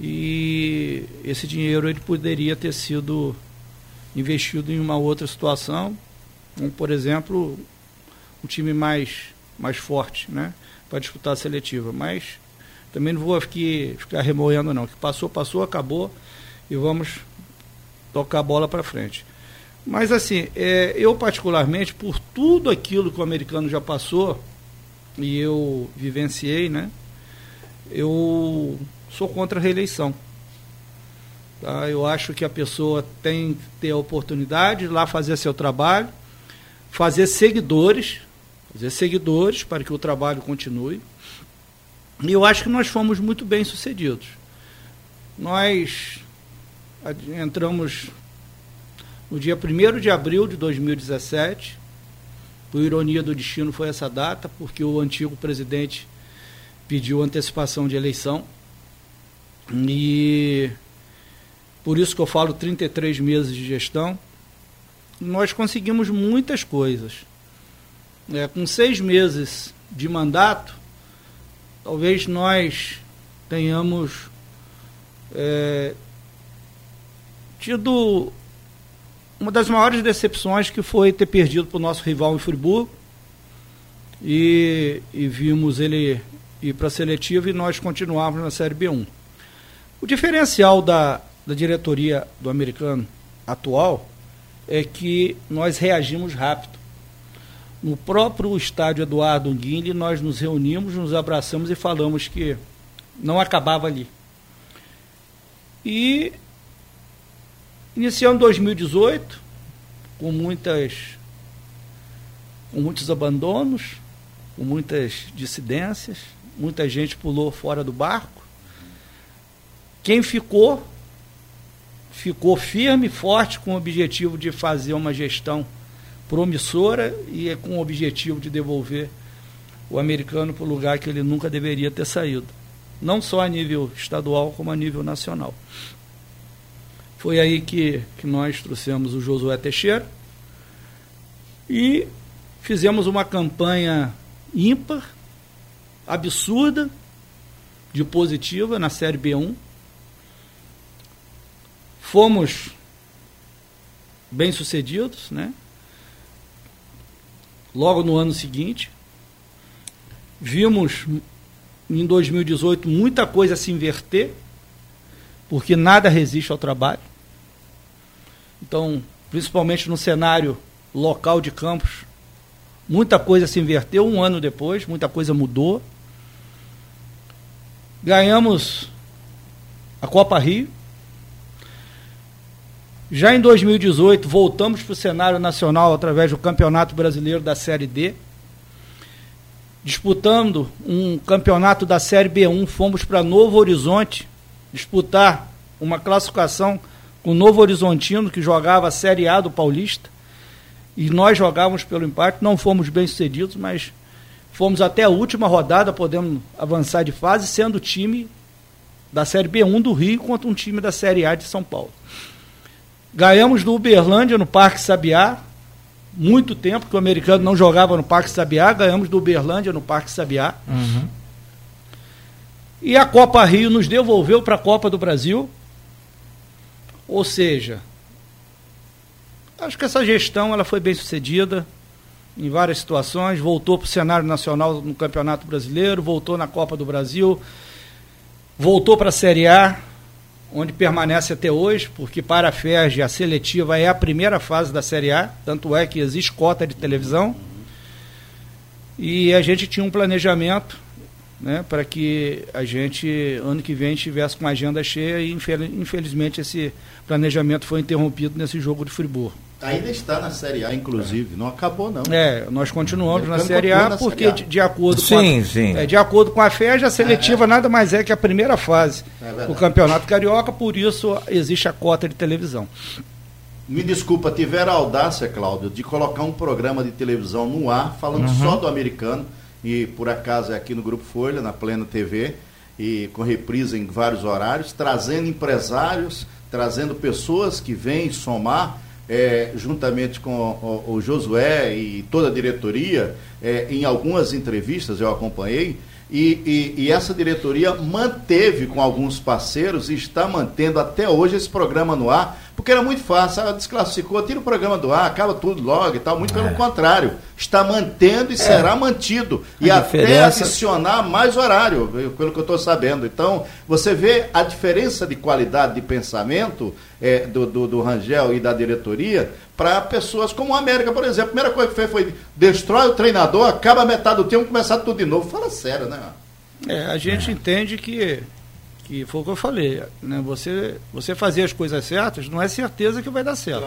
E esse dinheiro ele poderia ter sido investido em uma outra situação, como por exemplo, um time mais, mais forte, né? Para disputar a seletiva. Mas também não vou aqui ficar remoendo não. O que passou, passou, acabou e vamos tocar a bola para frente. Mas assim, é, eu particularmente, por tudo aquilo que o americano já passou, e eu vivenciei, né? Eu sou contra a reeleição. Tá? Eu acho que a pessoa tem que ter a oportunidade de lá fazer seu trabalho, fazer seguidores, fazer seguidores para que o trabalho continue. E eu acho que nós fomos muito bem sucedidos. Nós entramos no dia 1 de abril de 2017 por ironia do destino, foi essa data, porque o antigo presidente pediu antecipação de eleição. E por isso que eu falo 33 meses de gestão. Nós conseguimos muitas coisas. É, com seis meses de mandato, talvez nós tenhamos é, tido uma das maiores decepções que foi ter perdido para o nosso rival em Friburgo. E, e vimos ele ir para a seletiva e nós continuávamos na Série B1. O diferencial da, da diretoria do americano atual é que nós reagimos rápido. No próprio estádio Eduardo Guinle, nós nos reunimos, nos abraçamos e falamos que não acabava ali. E Iniciando 2018, com muitas com muitos abandonos, com muitas dissidências, muita gente pulou fora do barco. Quem ficou ficou firme, forte com o objetivo de fazer uma gestão promissora e com o objetivo de devolver o americano para o lugar que ele nunca deveria ter saído, não só a nível estadual como a nível nacional. Foi aí que, que nós trouxemos o Josué Teixeira e fizemos uma campanha ímpar, absurda, de positiva na Série B1. Fomos bem sucedidos, né? Logo no ano seguinte, vimos em 2018 muita coisa se inverter porque nada resiste ao trabalho. Então, principalmente no cenário local de Campos, muita coisa se inverteu um ano depois, muita coisa mudou. Ganhamos a Copa Rio. Já em 2018, voltamos para o cenário nacional através do Campeonato Brasileiro da Série D. Disputando um campeonato da Série B1, fomos para Novo Horizonte disputar uma classificação com o Novo Horizontino, que jogava a Série A do Paulista, e nós jogávamos pelo empate, não fomos bem sucedidos, mas fomos até a última rodada, podemos avançar de fase, sendo o time da Série B1 do Rio contra um time da Série A de São Paulo. Ganhamos do Uberlândia no Parque Sabiá, muito tempo que o americano não jogava no Parque Sabiá, ganhamos do Uberlândia no Parque Sabiá. Uhum. E a Copa Rio nos devolveu para a Copa do Brasil. Ou seja, acho que essa gestão ela foi bem sucedida em várias situações, voltou para o cenário nacional no Campeonato Brasileiro, voltou na Copa do Brasil, voltou para a Série A, onde permanece até hoje, porque para a FERJ a seletiva é a primeira fase da Série A, tanto é que existe cota de televisão. E a gente tinha um planejamento né, para que a gente, ano que vem, estivesse com a agenda cheia e, infelizmente, esse planejamento foi interrompido nesse jogo de Friburgo. Ainda está na Série A, inclusive, não acabou não. É, nós continuamos na Série A na porque Série A. de, de acordo Sim, com a, sim. É, de acordo com a FEJ, a seletiva nada mais é que a primeira fase É do Campeonato Carioca, por isso existe a cota de televisão. Me desculpa, tiveram a audácia, Cláudio, de colocar um programa de televisão no ar, falando Uhum. só do americano, e por acaso é aqui no Grupo Folha, na Plena TV, e com reprise em vários horários, trazendo empresários, trazendo pessoas que vêm somar, eh, juntamente com o, o Josué e toda a diretoria, eh, em algumas entrevistas eu acompanhei, e, e- e essa diretoria manteve com alguns parceiros e está mantendo até hoje esse programa no ar, porque era muito fácil, ah, desclassificou, tira o programa do ar, acaba tudo logo e tal. Muito pelo contrário, está mantendo e será mantido. E A até diferença- adicionar mais horário, pelo que eu estou sabendo. Então, você vê a diferença de qualidade de pensamento eh, do, do, do Rangel e da diretoria para pessoas como a América, por exemplo. A primeira coisa que fez foi destrói o treinador, acaba metade do tempo, começar tudo de novo. Fala sério, né? É, a gente entende que, que foi o que eu falei, né? Você, você fazer as coisas certas não é certeza que vai dar certo.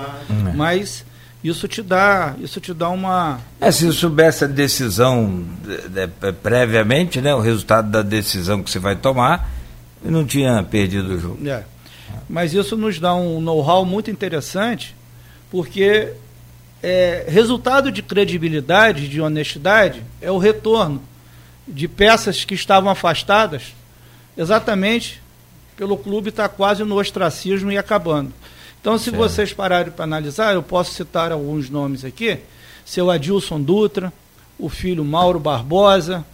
Mas isso te dá, isso te dá uma. É, se soubesse a decisão de- de- previamente, né, o resultado da decisão que você vai tomar, eu não tinha perdido o jogo. É. Mas isso nos dá um know-how muito interessante, porque é, resultado de credibilidade, de honestidade, é o retorno de peças que estavam afastadas, exatamente pelo clube estar quase no ostracismo e acabando. Então, se Certo. vocês pararem para analisar, eu posso citar alguns nomes aqui: seu Adilson Dutra, o filho Mauro Barbosa,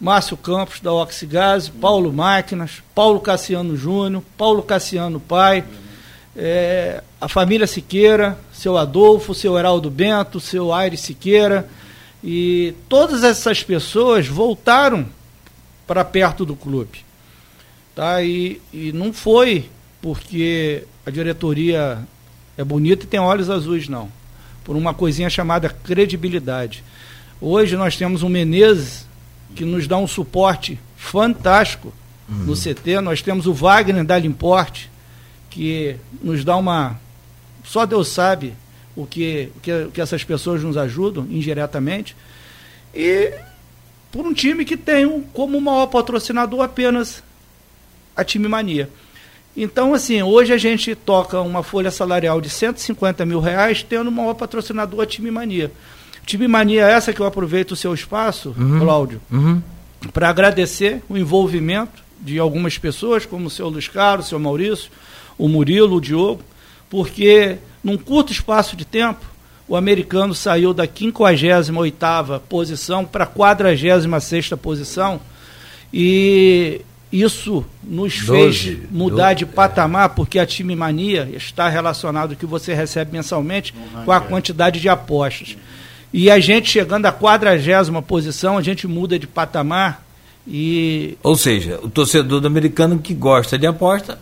Márcio Campos da Oxigás, Paulo Máquinas, Paulo Cassiano Júnior, Paulo Cassiano Pai, é, a família Siqueira, seu Adolfo, seu Heraldo Bento, seu Aires Siqueira, e todas essas pessoas voltaram para perto do clube. Tá? E, e não foi porque a diretoria é bonita e tem olhos azuis, não. Por uma coisinha chamada credibilidade. Hoje nós temos um Menezes que nos dá um suporte fantástico no CT. Nós temos o Wagner da Limporte, que nos dá uma. Só Deus sabe o que, o que, o que essas pessoas nos ajudam indiretamente. E por um time que tem um- como maior patrocinador apenas a Time Mania. Então, assim, hoje a gente toca uma folha salarial de 150 mil reais, tendo o maior patrocinador a Time Mania. Time Mania é essa que eu aproveito o seu espaço, Cláudio, Uhum. para agradecer o envolvimento de algumas pessoas, como o seu Luiz Carlos, o seu Maurício, o Murilo, o Diogo, porque num curto espaço de tempo, o americano saiu da 58ª posição para a 46ª posição e isso nos Doze, fez mudar de doze, patamar, porque a time mania está relacionado ao que você recebe mensalmente com a quantidade de apostas. E a gente chegando à 40 posição, a gente muda de patamar e Ou seja, o torcedor do americano que gosta de aposta,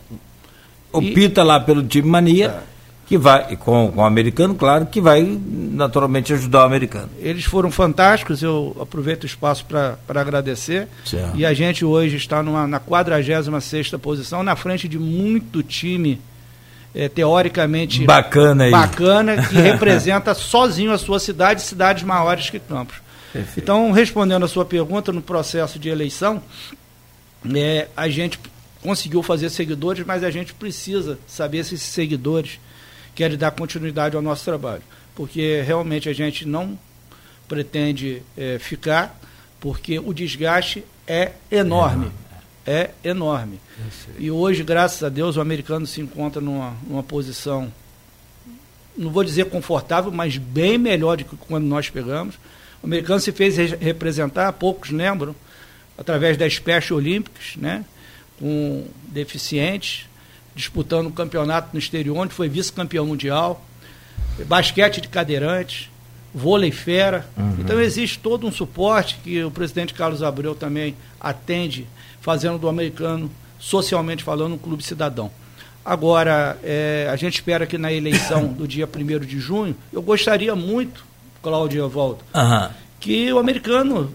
opta lá pelo time mania, que vai, com, com o americano, claro, que vai naturalmente ajudar o americano. eles foram fantásticos. Eu aproveito o espaço para agradecer. Certo. E a gente hoje está numa, na 46 posição, na frente de muito time eh, teoricamente Bacana aí. bacana que representa sozinho a sua cidade, cidades maiores que Campos. Perfeito. Então, respondendo a sua pergunta, no processo de eleição, é, a gente conseguiu fazer seguidores, mas a gente precisa saber se esses seguidores querem dar continuidade ao nosso trabalho. Porque realmente a gente não pretende é, ficar, porque o desgaste é enorme. É enorme. E hoje, graças a Deus, o americano se encontra numa, numa posição, não vou dizer confortável, mas bem melhor do que quando nós pegamos. O americano se fez re- representar, poucos lembram, através da Special Olympics, né, com deficientes, disputando um campeonato no exterior, onde foi vice-campeão mundial, basquete de cadeirantes, vôlei fera. Então existe todo um suporte que o presidente Carlos Abreu também atende, fazendo do americano, socialmente falando, um clube cidadão. Agora, eh, a gente espera que na eleição do dia 1 de junho, eu gostaria muito, Cláudio Evaldo, Aham. que o americano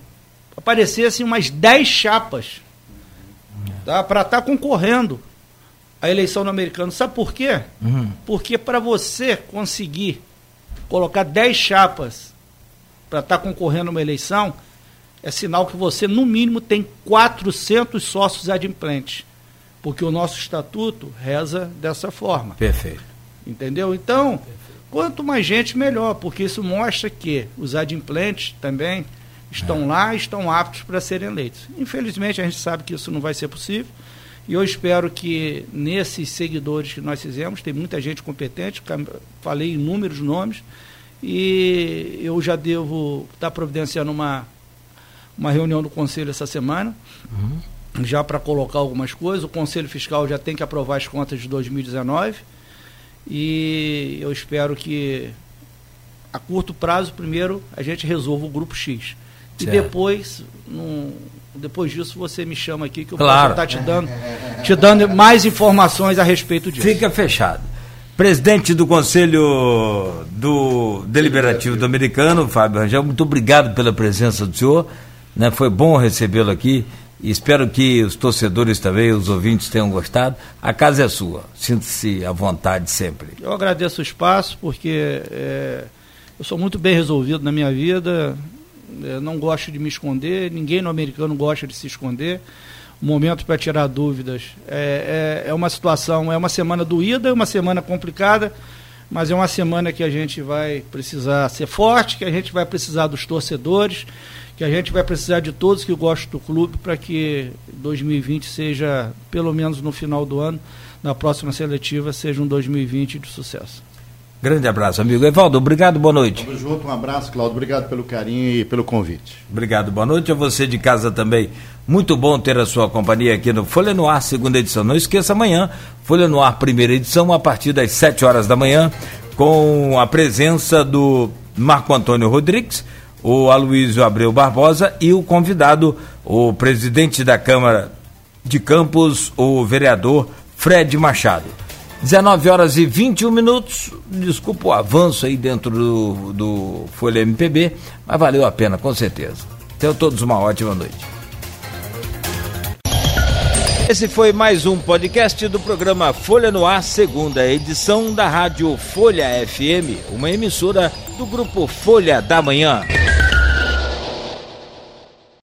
aparecesse umas 10 chapas tá, para estar concorrendo à eleição no americano. Sabe por quê? Uhum. Porque para você conseguir colocar 10 chapas para estar tá concorrendo a uma eleição, é sinal que você, no mínimo, tem 400 sócios adimplentes. Porque o nosso estatuto reza dessa forma. Perfeito. Entendeu? Então, quanto mais gente, melhor, porque isso mostra que os adimplentes também estão é. lá, estão aptos para serem eleitos. Infelizmente, a gente sabe que isso não vai ser possível. E eu espero que nesses seguidores que nós fizemos, tem muita gente competente, falei inúmeros nomes, e eu já devo estar providenciando uma, uma reunião do Conselho essa semana, uhum. já para colocar algumas coisas. O Conselho Fiscal já tem que aprovar as contas de 2019 e eu espero que a curto prazo, primeiro, a gente resolva o grupo X. E depois, num, depois disso, você me chama aqui que eu claro. posso estar te dando, te dando mais informações a respeito disso. Fica fechado. Presidente do Conselho do Deliberativo do Americano, Fábio Rangel, muito obrigado pela presença do senhor. Né? Foi bom recebê-lo aqui espero que os torcedores também, os ouvintes tenham gostado. A casa é sua, sinta-se à vontade sempre. Eu agradeço o espaço porque é, eu sou muito bem resolvido na minha vida, não gosto de me esconder, ninguém no americano gosta de se esconder momento para tirar dúvidas. É, é, é, uma situação, é uma semana doída, é uma semana complicada, mas é uma semana que a gente vai precisar ser forte, que a gente vai precisar dos torcedores, que a gente vai precisar de todos que gostam do clube para que 2020 seja, pelo menos no final do ano, na próxima seletiva, seja um 2020 de sucesso. Grande abraço, amigo. Evaldo, obrigado, boa noite. Tamo junto, um abraço, Claudio. Obrigado pelo carinho e pelo convite. Obrigado, boa noite. A você de casa também. Muito bom ter a sua companhia aqui no Folha no Ar, segunda edição. Não esqueça amanhã, Folha no Ar, primeira edição, a partir das 7 horas da manhã, com a presença do Marco Antônio Rodrigues, o Aloysio Abreu Barbosa e o convidado, o presidente da Câmara de Campos, o vereador Fred Machado. 19 horas e 21 minutos. Desculpa o avanço aí dentro do, do Folha MPB, mas valeu a pena, com certeza. Tenham todos uma ótima noite. Esse foi mais um podcast do programa Folha no Ar, segunda edição da Rádio Folha FM, uma emissora do grupo Folha da Manhã.